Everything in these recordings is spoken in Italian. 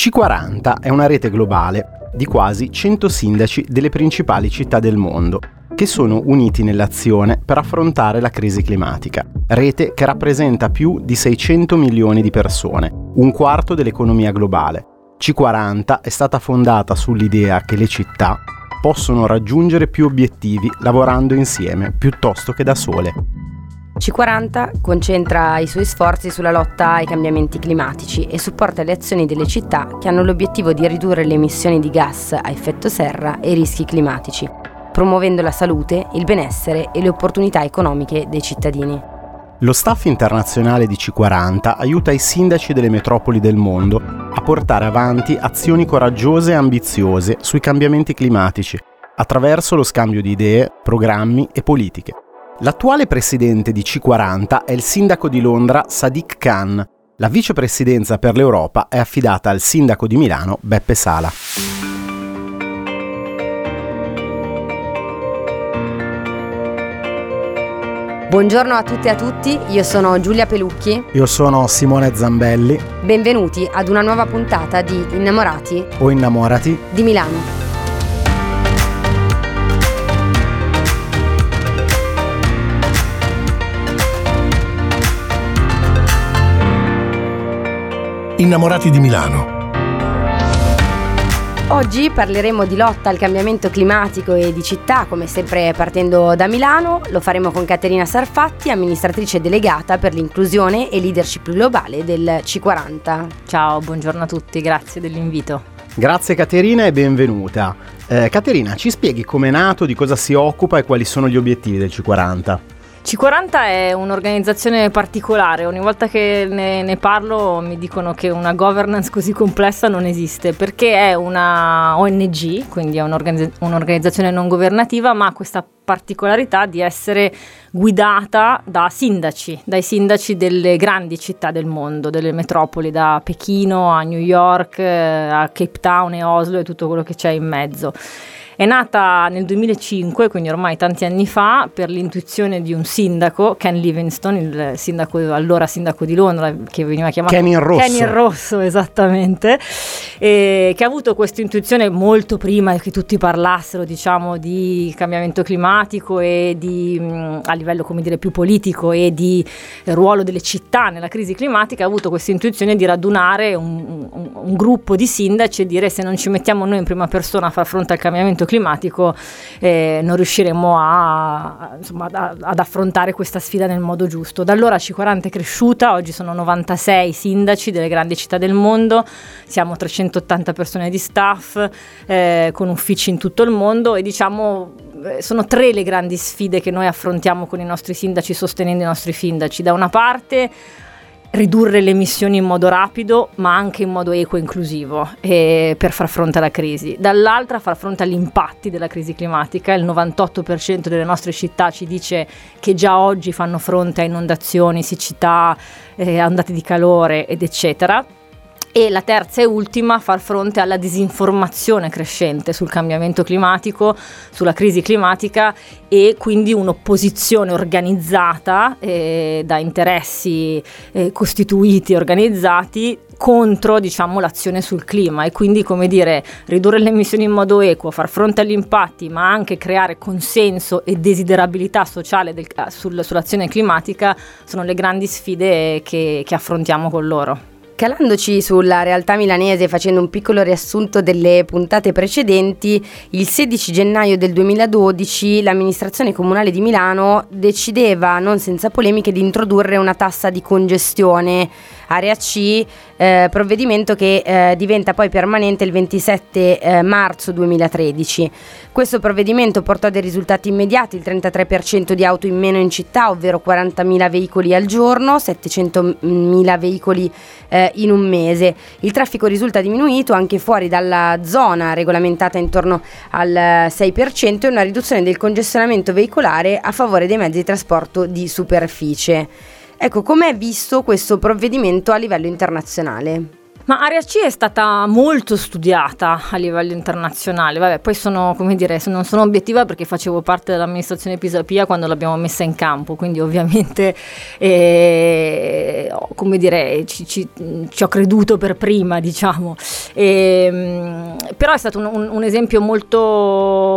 C40 è una rete globale di quasi 100 sindaci delle principali città del mondo, che sono uniti nell'azione per affrontare la crisi climatica. Rete che rappresenta più di 600 milioni di persone, un quarto dell'economia globale. C40 è stata fondata sull'idea che le città possono raggiungere più obiettivi lavorando insieme piuttosto che da sole. C40 concentra i suoi sforzi sulla lotta ai cambiamenti climatici e supporta le azioni delle città che hanno l'obiettivo di ridurre le emissioni di gas a effetto serra e i rischi climatici, promuovendo la salute, il benessere e le opportunità economiche dei cittadini. Lo staff internazionale di C40 aiuta i sindaci delle metropoli del mondo a portare avanti azioni coraggiose e ambiziose sui cambiamenti climatici, attraverso lo scambio di idee, programmi e politiche. L'attuale presidente di C40 è il sindaco di Londra Sadiq Khan. La vicepresidenza per l'Europa è affidata al sindaco di Milano Beppe Sala. Buongiorno a tutte e a tutti, io sono Giulia Pelucchi. Io sono Simone Zambelli. Benvenuti ad una nuova puntata di Innamorati o Innamorati di Milano. Innamorati di Milano. Oggi parleremo di lotta al cambiamento climatico e di città, come sempre partendo da Milano. Lo faremo con Caterina Sarfatti, amministratrice delegata per l'inclusione e leadership globale del C40. Ciao, buongiorno a tutti, grazie dell'invito. Grazie Caterina e benvenuta. Eh, Caterina, ci spieghi come è nato, di cosa si occupa e quali sono gli obiettivi del C40? C40 è un'organizzazione particolare, ogni volta che ne, ne, parlo mi dicono che una governance così complessa non esiste, perché è una ONG, quindi è un'organizz- un'organizzazione non governativa, ma ha questa particolarità di essere guidata da sindaci, dai sindaci delle grandi città del mondo, delle metropoli, da Pechino a New York, a Cape Town e Oslo e tutto quello che c'è in mezzo. È nata nel 2005, quindi ormai tanti anni fa, per l'intuizione di un sindaco, Ken Livingstone, il sindaco, allora sindaco di Londra, che veniva chiamato Ken in Rosso. Ken in Rosso, esattamente, e che ha avuto questa intuizione molto prima che tutti parlassero, diciamo, di cambiamento climatico e di, a livello, come dire, più politico e di ruolo delle città nella crisi climatica, ha avuto questa intuizione di radunare un, un, un gruppo di sindaci e dire se non ci mettiamo noi in prima persona a far fronte al cambiamento climatico eh, non riusciremo a, insomma, a, ad affrontare questa sfida nel modo giusto. Da allora C40 è cresciuta, oggi sono 96 sindaci delle grandi città del mondo, siamo 380 persone di staff eh, con uffici in tutto il mondo e diciamo eh, sono tre le grandi sfide che noi affrontiamo con i nostri sindaci, sostenendo i nostri sindaci. Da una parte ridurre le emissioni in modo rapido ma anche in modo equo e inclusivo e per far fronte alla crisi. Dall'altra far fronte agli impatti della crisi climatica, il 98% delle nostre città ci dice che già oggi fanno fronte a inondazioni, siccità, eh, ondate di calore ed eccetera e la terza e ultima, far fronte alla disinformazione crescente sul cambiamento climatico, sulla crisi climatica e quindi un'opposizione organizzata eh, da interessi eh, costituiti, organizzati contro diciamo, l'azione sul clima e quindi come dire ridurre le emissioni in modo equo, far fronte agli impatti ma anche creare consenso e desiderabilità sociale del, sul, sull'azione climatica sono le grandi sfide che, che affrontiamo con loro. Calandoci sulla realtà milanese facendo un piccolo riassunto delle puntate precedenti, il 16 gennaio del 2012 l'amministrazione comunale di Milano decideva, non senza polemiche, di introdurre una tassa di congestione area C, eh, provvedimento che eh, diventa poi permanente il 27 eh, marzo 2013. Questo provvedimento portò dei risultati immediati, il 33% di auto in meno in città, ovvero 40.000 veicoli al giorno, 700.000 veicoli eh, in un mese. Il traffico risulta diminuito anche fuori dalla zona regolamentata intorno al 6% e una riduzione del congestionamento veicolare a favore dei mezzi di trasporto di superficie. Ecco, com'è visto questo provvedimento a livello internazionale? Ma Area C è stata molto studiata a livello internazionale, Vabbè, poi sono, come dire, non sono obiettiva perché facevo parte dell'amministrazione Pisapia quando l'abbiamo messa in campo, quindi ovviamente eh, come dire, ci, ci, ci, ho creduto per prima, diciamo. E, ehm, però è stato un, un, esempio molto,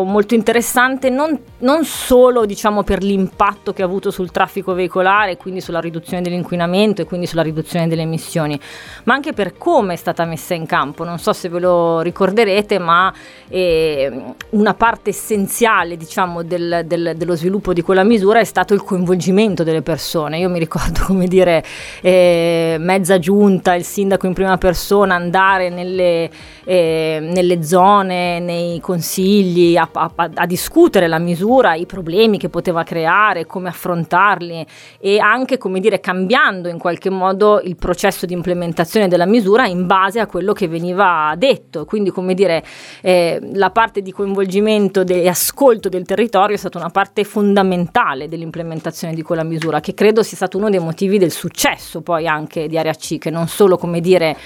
molto interessante, non, non solo diciamo, per l'impatto che ha avuto sul traffico veicolare, quindi sulla riduzione dell'inquinamento e quindi sulla riduzione delle emissioni, ma anche per come come è stata messa in campo. Non so se ve lo ricorderete, ma eh, una parte essenziale diciamo, del, del, dello sviluppo di quella misura è stato il coinvolgimento delle persone. Io mi ricordo, come dire, eh, mezza giunta, il sindaco in prima persona, andare nelle, eh, nelle zone, nei consigli, a, a, a discutere la misura, i problemi che poteva creare, come affrontarli e anche, come dire, cambiando in qualche modo il processo di implementazione della misura in base a quello che veniva detto. Quindi, come dire, eh, la parte di coinvolgimento e ascolto del territorio è stata una parte fondamentale dell'implementazione di quella misura, che credo sia stato uno dei motivi del successo poi anche di Area C, che non solo, come dire,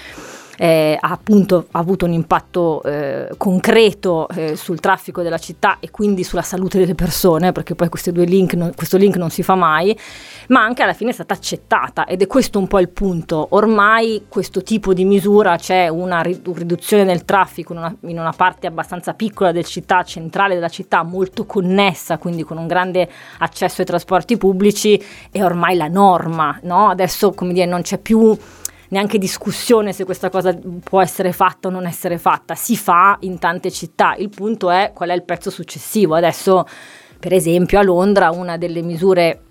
eh, ha appunto avuto un impatto eh, concreto eh, sul traffico della città e quindi sulla salute delle persone, perché poi link non, questo link non si fa mai, ma anche alla fine è stata accettata ed è questo un po' il punto. Ormai questo tipo di misura c'è una riduzione del traffico in una, in una parte abbastanza piccola del città, centrale della città, molto connessa, quindi con un grande accesso ai trasporti pubblici, è ormai la norma, no? Adesso, come dire, non c'è più neanche discussione se questa cosa può essere fatta o non essere fatta, si fa in tante città, il punto è qual è il pezzo successivo. Adesso, per esempio, a Londra una delle misure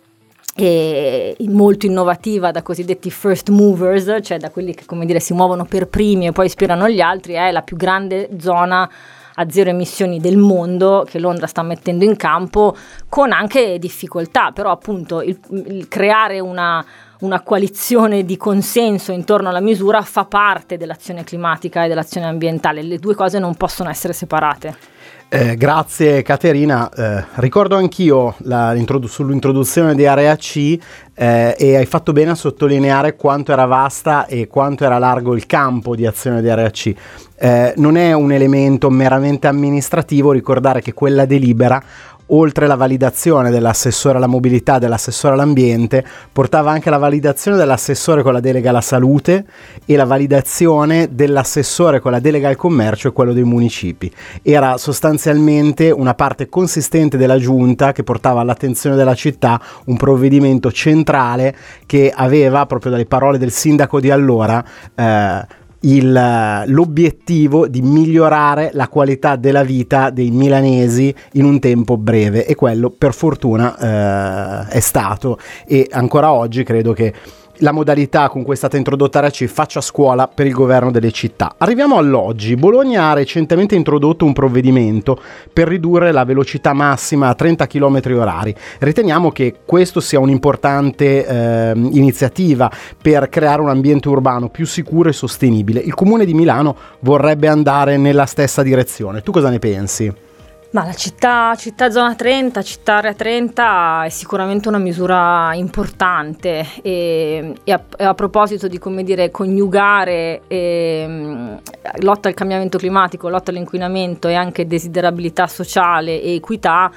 eh, molto innovativa da cosiddetti first movers, cioè da quelli che come dire si muovono per primi e poi ispirano gli altri, è la più grande zona a zero emissioni del mondo che Londra sta mettendo in campo con anche difficoltà, però appunto il, il creare una, una coalizione di consenso intorno alla misura fa parte dell'azione climatica e dell'azione ambientale, le due cose non possono essere separate. Eh, grazie Caterina, eh, ricordo anch'io la, sull'introduzione di Area C eh, e hai fatto bene a sottolineare quanto era vasta e quanto era largo il campo di azione di Area C. Eh, non è un elemento meramente amministrativo ricordare che quella delibera oltre la validazione dell'assessore alla mobilità, dell'assessore all'ambiente, portava anche la validazione dell'assessore con la delega alla salute e la validazione dell'assessore con la delega al commercio e quello dei municipi. Era sostanzialmente una parte consistente della giunta che portava all'attenzione della città un provvedimento centrale che aveva, proprio dalle parole del sindaco di allora, eh, il, l'obiettivo di migliorare la qualità della vita dei milanesi in un tempo breve e quello per fortuna eh, è stato. E ancora oggi credo che la modalità con cui è stata introdotta RAC faccia scuola per il governo delle città. Arriviamo all'oggi. Bologna ha recentemente introdotto un provvedimento per ridurre la velocità massima a 30 km orari. Riteniamo che questo sia un'importante eh, iniziativa per creare un ambiente urbano più sicuro e sostenibile. Il comune di Milano vorrebbe andare nella stessa direzione. Tu cosa ne pensi? Ma la città, città zona 30, città area 30 è sicuramente una misura importante. E, e, a, e a, proposito di come dire coniugare eh, lotta al cambiamento climatico, lotta all'inquinamento e anche desiderabilità sociale e equità,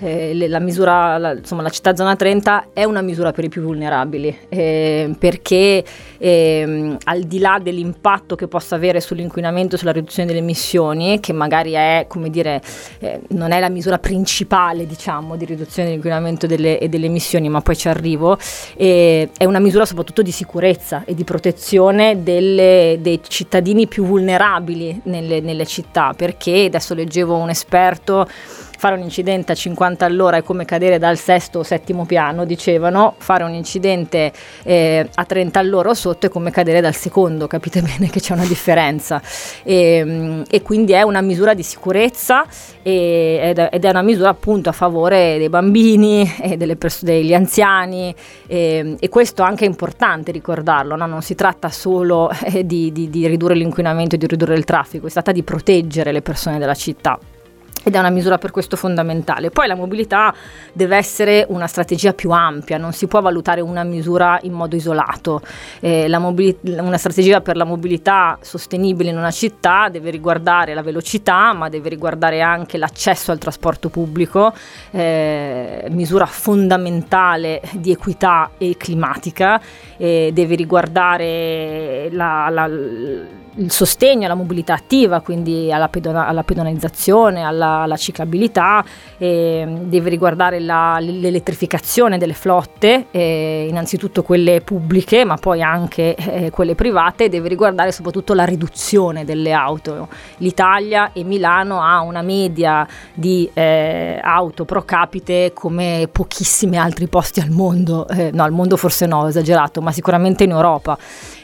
eh, la, misura, la, insomma, la città zona 30 è una misura per i più vulnerabili eh, perché eh, al di là dell'impatto che possa avere sull'inquinamento, sulla riduzione delle emissioni, che magari è, come dire, eh, non è la misura principale diciamo, di riduzione dell'inquinamento delle, e delle emissioni, ma poi ci arrivo, è una misura soprattutto di sicurezza e di protezione delle, dei cittadini più vulnerabili nelle, nelle città, perché adesso leggevo un esperto fare un incidente a 50 all'ora è come cadere dal sesto o settimo piano, dicevano, fare un incidente eh, a 30 all'ora o sotto è come cadere dal secondo, capite bene che c'è una differenza. E, mm, e quindi è una misura di sicurezza e, ed, è, è, una misura appunto a favore dei bambini e pers- degli anziani e, e, questo anche è importante ricordarlo, no? non si tratta solo eh, di, di, di ridurre l'inquinamento e di ridurre il traffico, si tratta di proteggere le persone della città. Ed è una misura per questo fondamentale. Poi la mobilità deve essere una strategia più ampia, non si può valutare una misura in modo isolato. Eh, mobili- una strategia per la mobilità sostenibile in una città deve riguardare la velocità, ma deve riguardare anche l'accesso al trasporto pubblico, eh, misura fondamentale di equità e climatica, eh, deve riguardare la, la il sostegno alla mobilità attiva, quindi alla, pedona- alla pedonalizzazione, alla, alla ciclabilità, eh, deve riguardare la, l'elettrificazione delle flotte, eh, innanzitutto quelle pubbliche, ma poi anche eh, quelle private, deve riguardare soprattutto la riduzione delle auto. L'Italia e Milano ha una media di eh, auto pro capite come pochissimi altri posti al mondo, eh, no al mondo forse no, esagerato, ma sicuramente in Europa.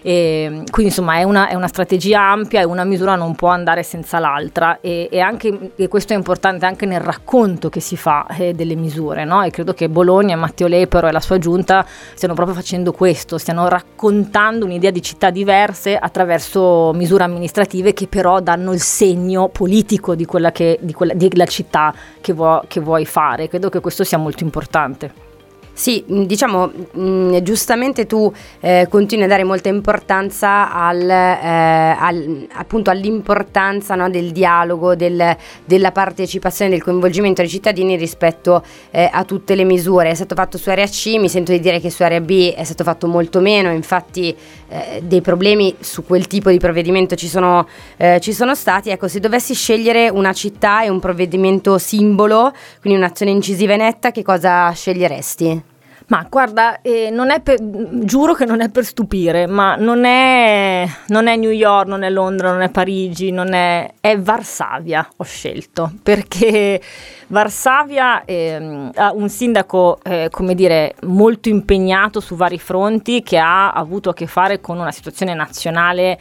E, quindi insomma è una, è una, strategia ampia e una misura non può andare senza l'altra e, e, anche, e questo è importante anche nel racconto che si fa eh, delle misure no? e credo che Bologna, Matteo Lepero e la sua giunta stiano proprio facendo questo, stiano raccontando un'idea di città diverse attraverso misure amministrative che però danno il segno politico di quella, che, di quella della città che, vuoi, che vuoi fare, credo che questo sia molto importante. Sì, mm, diciamo, mh, mm, giustamente tu eh, continui a dare molta importanza al, eh, al, all'importanza no, del dialogo, del, della partecipazione, del coinvolgimento dei cittadini rispetto eh, a tutte le misure. È stato fatto su area C, mi sento di dire che su area B è stato fatto molto meno, infatti eh, dei problemi su quel tipo di provvedimento ci sono, eh, ci sono stati. Ecco, se dovessi scegliere una città e un provvedimento simbolo, quindi un'azione incisiva e netta, che cosa sceglieresti? Ma guarda, eh, per, giuro che non è per stupire, ma non è, non è, New York, non è Londra, non è Parigi, non è, è Varsavia ho scelto, perché Varsavia eh, ha un sindaco, eh, come dire, molto impegnato su vari fronti, che ha avuto a che fare con una situazione nazionale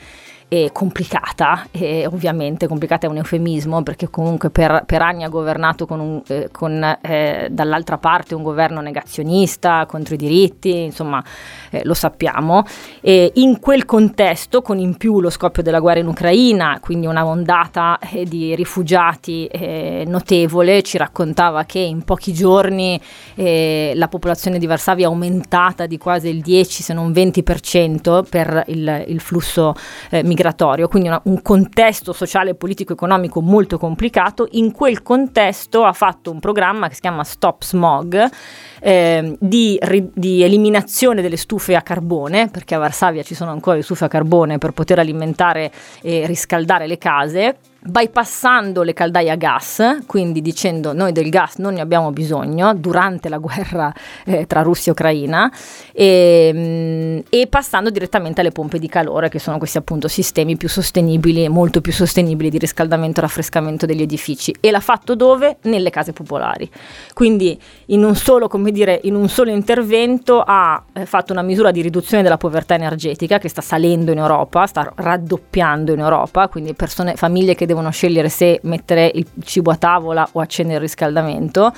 eh, complicata, e ovviamente complicata è un eufemismo perché comunque per, per anni ha governato con, un, eh, con eh, dall'altra parte un governo negazionista contro i diritti, insomma eh, lo sappiamo. E in quel contesto, con in più lo scoppio della guerra in Ucraina, quindi una ondata eh, di rifugiati eh, notevole, ci raccontava che in pochi giorni la popolazione di Varsavia è aumentata di quasi il 10 se non 20% per il, il flusso migratorio migratorio, quindi una, un contesto sociale, politico, economico molto complicato. In quel contesto ha fatto un programma che si chiama Stop Smog. Eh, di, di, eliminazione delle stufe a carbone, perché a Varsavia ci sono ancora le stufe a carbone per poter alimentare e riscaldare le case, bypassando le caldaie a gas, quindi dicendo noi del gas non ne abbiamo bisogno durante la guerra eh, tra Russia e Ucraina e, mm, e, passando direttamente alle pompe di calore che sono questi appunto sistemi più sostenibili, molto più sostenibili di riscaldamento e raffrescamento degli edifici e l'ha fatto dove? Nelle case popolari. Quindi in un solo, come dire, in un solo intervento ha eh, fatto una misura di riduzione della povertà energetica che sta salendo in Europa, sta raddoppiando in Europa, quindi persone, famiglie che devono scegliere se mettere il cibo a tavola o accendere il riscaldamento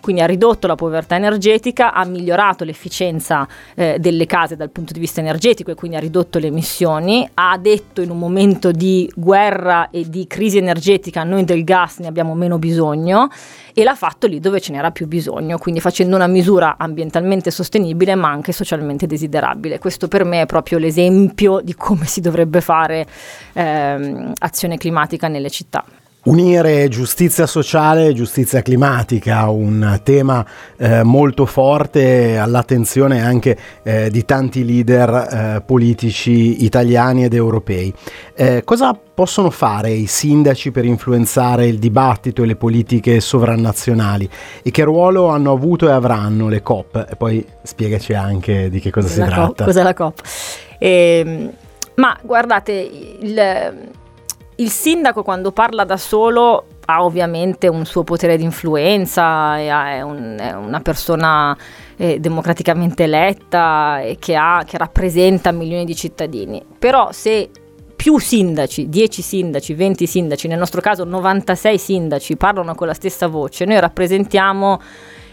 quindi ha ridotto la povertà energetica, ha migliorato l'efficienza eh, delle case dal punto di vista energetico e quindi ha ridotto le emissioni, ha detto in un momento di guerra e di crisi energetica noi del gas ne abbiamo meno bisogno e l'ha fatto lì dove ce n'era più bisogno, quindi facendo una misura ambientalmente sostenibile ma anche socialmente desiderabile. Questo per me è proprio l'esempio di come si dovrebbe fare ehm, azione climatica nelle città. Unire giustizia sociale e giustizia climatica, un tema eh, molto forte all'attenzione anche eh, di tanti leader eh, politici italiani ed europei. Eh, cosa possono fare i sindaci per influenzare il dibattito e le politiche sovranazionali e che ruolo hanno avuto e avranno le COP? E poi spiegaci anche di che cosa la si COP, tratta. Cos'è la COP? Eh, ma guardate, il il sindaco quando parla da solo ha ovviamente un suo potere di influenza, è, un, è una persona eh, democraticamente eletta e che, ha, che rappresenta milioni di cittadini. Però se più sindaci, 10 sindaci, 20 sindaci, nel nostro caso 96 sindaci parlano con la stessa voce, noi rappresentiamo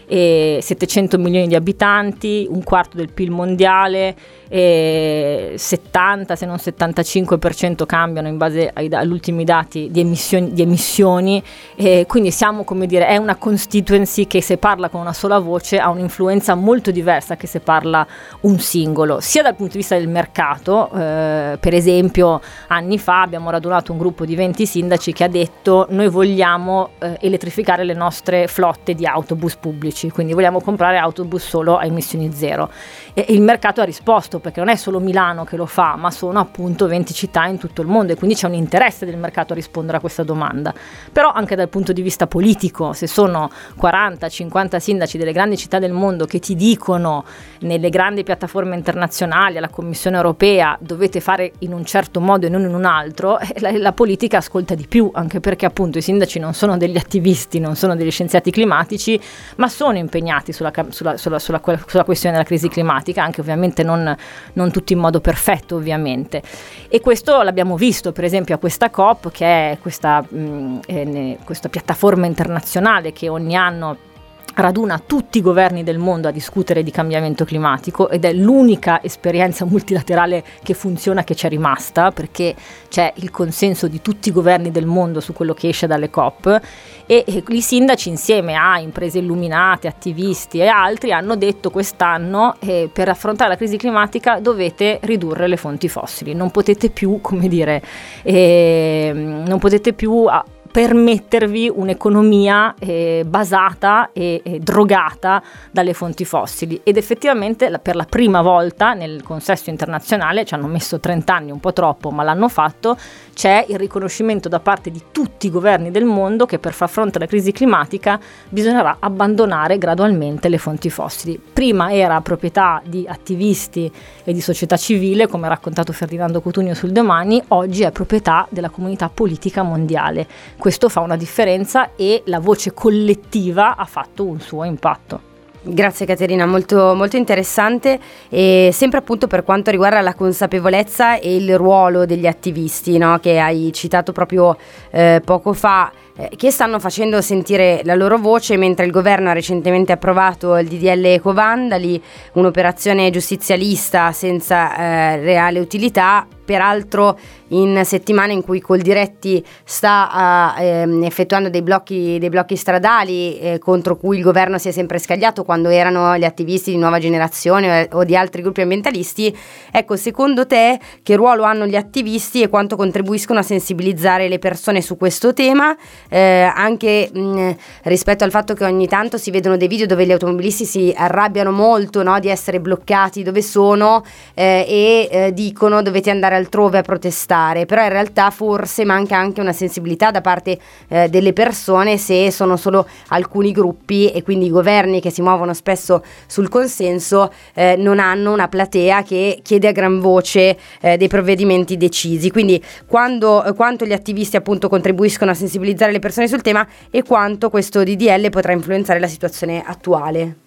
eh, 700 milioni di abitanti, un quarto del PIL mondiale, eh, 70 se non 75% cambiano in base ai, agli ultimi dati di emissioni, di emissioni. Eh, quindi siamo come dire è una constituency che se parla con una sola voce ha un'influenza molto diversa che se parla un singolo. Sia dal punto di vista del mercato eh, per esempio anni fa abbiamo radunato un gruppo di 20 sindaci che ha detto noi vogliamo eh, elettrificare le nostre flotte di autobus pubblici quindi vogliamo comprare autobus solo a emissioni zero e il mercato ha risposto perché non è solo Milano che lo fa, ma sono appunto 20 città in tutto il mondo e quindi c'è un interesse del mercato a rispondere a questa domanda. Però anche dal punto di vista politico, se sono 40-50 sindaci delle grandi città del mondo che ti dicono nelle grandi piattaforme internazionali, alla Commissione europea, dovete fare in un certo modo e non in un altro, eh, la, la politica ascolta di più, anche perché appunto i sindaci non sono degli attivisti, non sono degli scienziati climatici, ma sono impegnati sulla, sulla, sulla, sulla questione della crisi climatica anche ovviamente non, non tutti in modo perfetto ovviamente. E questo l'abbiamo visto per esempio a questa COP, che è questa, mh, eh, questa piattaforma internazionale che ogni anno raduna tutti i governi del mondo a discutere di cambiamento climatico ed è l'unica esperienza multilaterale che funziona che c'è rimasta perché c'è il consenso di tutti i governi del mondo su quello che esce dalle COP e, i sindaci insieme a imprese illuminate, attivisti e altri hanno detto quest'anno eh, per affrontare la crisi climatica dovete ridurre le fonti fossili, non potete più, come dire, eh, non potete più permettervi un'economia eh, basata e, e, drogata dalle fonti fossili. Ed effettivamente la, per la prima volta nel consesso internazionale ci hanno messo 30 anni un po' troppo ma l'hanno fatto c'è il riconoscimento da parte di tutti i governi del mondo che per far fronte alla crisi climatica bisognerà abbandonare gradualmente le fonti fossili prima era proprietà di attivisti e di società civile come ha raccontato Ferdinando Cotugno sul domani oggi è proprietà della comunità politica mondiale questo fa una differenza e la voce collettiva ha fatto un suo impatto. Grazie Caterina, molto, molto, interessante e sempre appunto per quanto riguarda la consapevolezza e il ruolo degli attivisti no? che hai citato proprio eh, poco fa eh, che stanno facendo sentire la loro voce mentre il governo ha recentemente approvato il DDL Ecovandali, un'operazione giustizialista senza eh, reale utilità peraltro in settimane in cui Coldiretti sta uh, ehm, effettuando dei blocchi, dei blocchi stradali eh, contro cui il governo si è sempre scagliato quando erano gli attivisti di nuova generazione o, o di altri gruppi ambientalisti. Ecco, secondo te che ruolo hanno gli attivisti e quanto contribuiscono a sensibilizzare le persone su questo tema? Eh, anche mh, rispetto al fatto che ogni tanto si vedono dei video dove gli automobilisti si arrabbiano molto no, di essere bloccati dove sono eh, e eh, dicono dovete andare altrove a protestare, però in realtà forse manca anche una sensibilità da parte eh, delle persone se sono solo alcuni gruppi e quindi i governi che si muovono spesso sul consenso eh, non hanno una platea che chiede a gran voce eh, dei provvedimenti decisi. Quindi quando, eh, quanto gli attivisti appunto contribuiscono a sensibilizzare le persone sul tema e quanto questo DDL potrà influenzare la situazione attuale.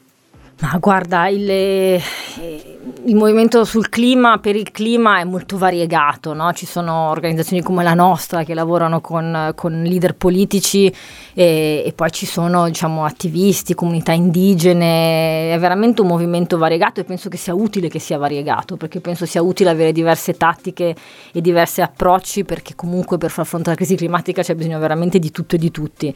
Ma guarda, il, eh, il, movimento sul clima, per il clima è molto variegato, no? ci sono organizzazioni come la nostra che lavorano con, con leader politici e, e, poi ci sono diciamo, attivisti, comunità indigene, è veramente un movimento variegato e penso che sia utile che sia variegato, perché penso sia utile avere diverse tattiche e diversi approcci, perché comunque per far fronte alla crisi climatica c'è bisogno veramente di tutto e di tutti.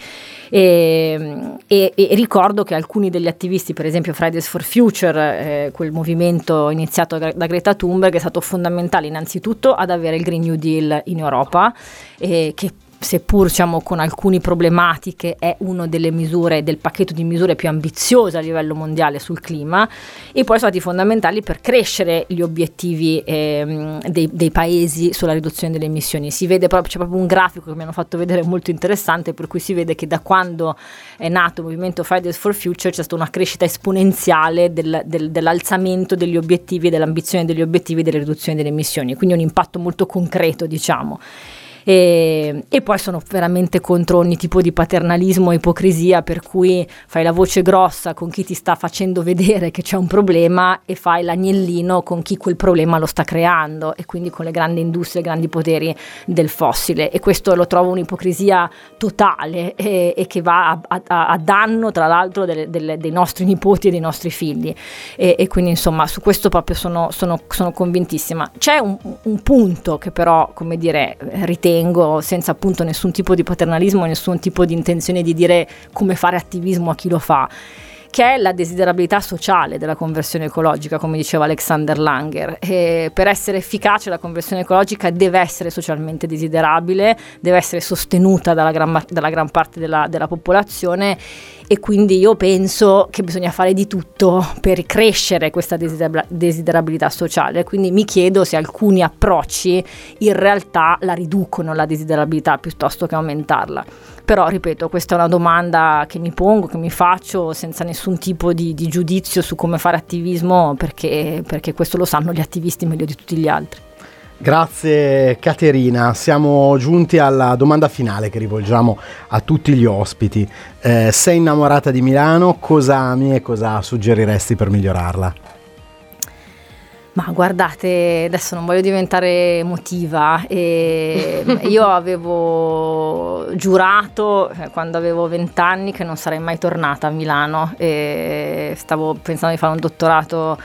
E, e, e ricordo che alcuni degli attivisti, per esempio Friday Fridays for Future, eh, quel movimento iniziato da, Greta Thunberg, è stato fondamentale innanzitutto ad avere il Green New Deal in Europa, eh, che seppur diciamo, con alcune problematiche, è una delle misure del pacchetto di misure più ambiziose a livello mondiale sul clima e poi sono stati fondamentali per crescere gli obiettivi ehm, dei, dei, paesi sulla riduzione delle emissioni. Si vede proprio, c'è proprio un grafico che mi hanno fatto vedere molto interessante per cui si vede che da quando è nato il movimento Fridays for Future c'è stata una crescita esponenziale del, del, dell'alzamento degli obiettivi, dell'ambizione degli obiettivi della riduzione delle emissioni, quindi un impatto molto concreto diciamo. E, e, poi sono veramente contro ogni tipo di paternalismo e ipocrisia per cui fai la voce grossa con chi ti sta facendo vedere che c'è un problema e fai l'agnellino con chi quel problema lo sta creando e quindi con le grandi industrie, i grandi poteri del fossile e questo lo trovo un'ipocrisia totale e, e che va a, a, a, danno tra l'altro delle, delle, dei nostri nipoti e dei nostri figli e, e quindi insomma su questo proprio sono, sono, sono convintissima. C'è un, un punto che però come dire ritengo ritengo, senza appunto nessun tipo di paternalismo, nessun tipo di intenzione di dire come fare attivismo a chi lo fa che è la desiderabilità sociale della conversione ecologica, come diceva Alexander Langer. E per essere efficace la conversione ecologica deve essere socialmente desiderabile, deve essere sostenuta dalla gran, dalla gran parte della, della popolazione e quindi io penso che bisogna fare di tutto per crescere questa desiderabilità sociale. Quindi mi chiedo se alcuni approcci in realtà la riducono la desiderabilità piuttosto che aumentarla. Però, ripeto, questa è una domanda che mi pongo, che mi faccio senza nessun tipo di, di giudizio su come fare attivismo, perché, perché questo lo sanno gli attivisti meglio di tutti gli altri. Grazie Caterina, siamo giunti alla domanda finale che rivolgiamo a tutti gli ospiti. Eh, sei innamorata di Milano, cosa ami e cosa suggeriresti per migliorarla? Ma guardate, adesso non voglio diventare emotiva. io avevo giurato eh, quando avevo vent'anni che non sarei mai tornata a Milano e stavo pensando di fare un dottorato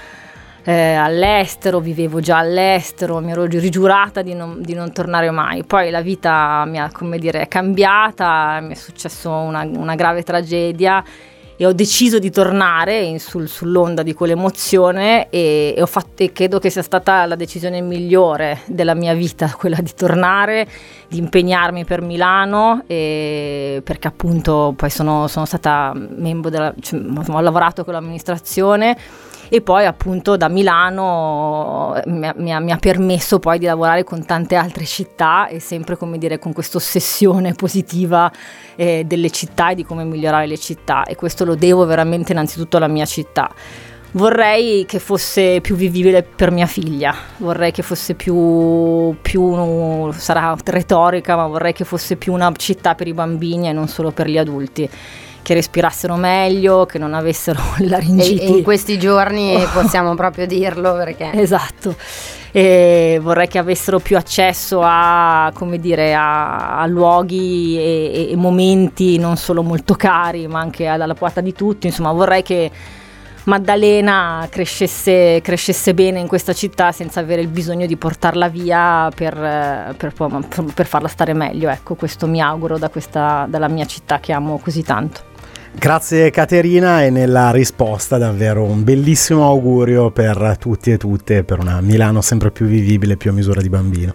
eh, all'estero, vivevo già all'estero, mi ero rigiurata di non, di non, tornare mai. Poi la vita mi ha, come dire, cambiata, mi è successo una, una grave tragedia e ho deciso di tornare in, sul, sull'onda di quell'emozione e, e, fatto, e, credo che sia stata la decisione migliore della mia vita, quella di tornare, di impegnarmi per Milano perché appunto poi sono, sono stata membro della, cioè, ho lavorato con l'amministrazione e poi appunto da Milano eh, mi ha, mi, ha, mi ha, permesso poi di lavorare con tante altre città e sempre come dire con questa ossessione positiva eh, delle città e di come migliorare le città. E questo lo devo veramente innanzitutto alla mia città. Vorrei che fosse più vivibile per mia figlia, vorrei che fosse più, più, sarà retorica, ma vorrei che fosse più una città per i bambini e non solo per gli adulti che respirassero meglio, che non avessero laringiti. E, in questi giorni possiamo proprio dirlo perché... Esatto. E vorrei che avessero più accesso a, dire, a, a luoghi e, e, momenti non solo molto cari, ma anche alla porta di tutti. Insomma, vorrei che Maddalena crescesse, crescesse, bene in questa città senza avere il bisogno di portarla via per, per, per farla stare meglio. Ecco, questo mi auguro da questa, dalla mia città che amo così tanto. Grazie Caterina e nella risposta davvero un bellissimo augurio per tutti e tutte per una Milano sempre più vivibile, più a misura di bambino.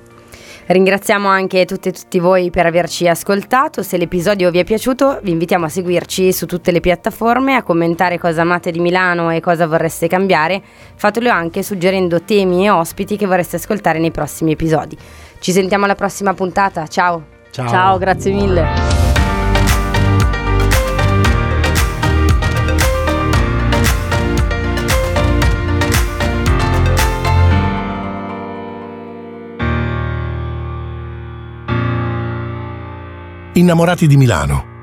Ringraziamo anche tutte e tutti voi per averci ascoltato. Se l'episodio vi è piaciuto, vi invitiamo a seguirci su tutte le piattaforme, a commentare cosa amate di Milano e cosa vorreste cambiare. Fatelo anche suggerendo temi e ospiti che vorreste ascoltare nei prossimi episodi. Ci sentiamo alla prossima puntata. Ciao. Ciao, Ciao grazie mille. Innamorati di Milano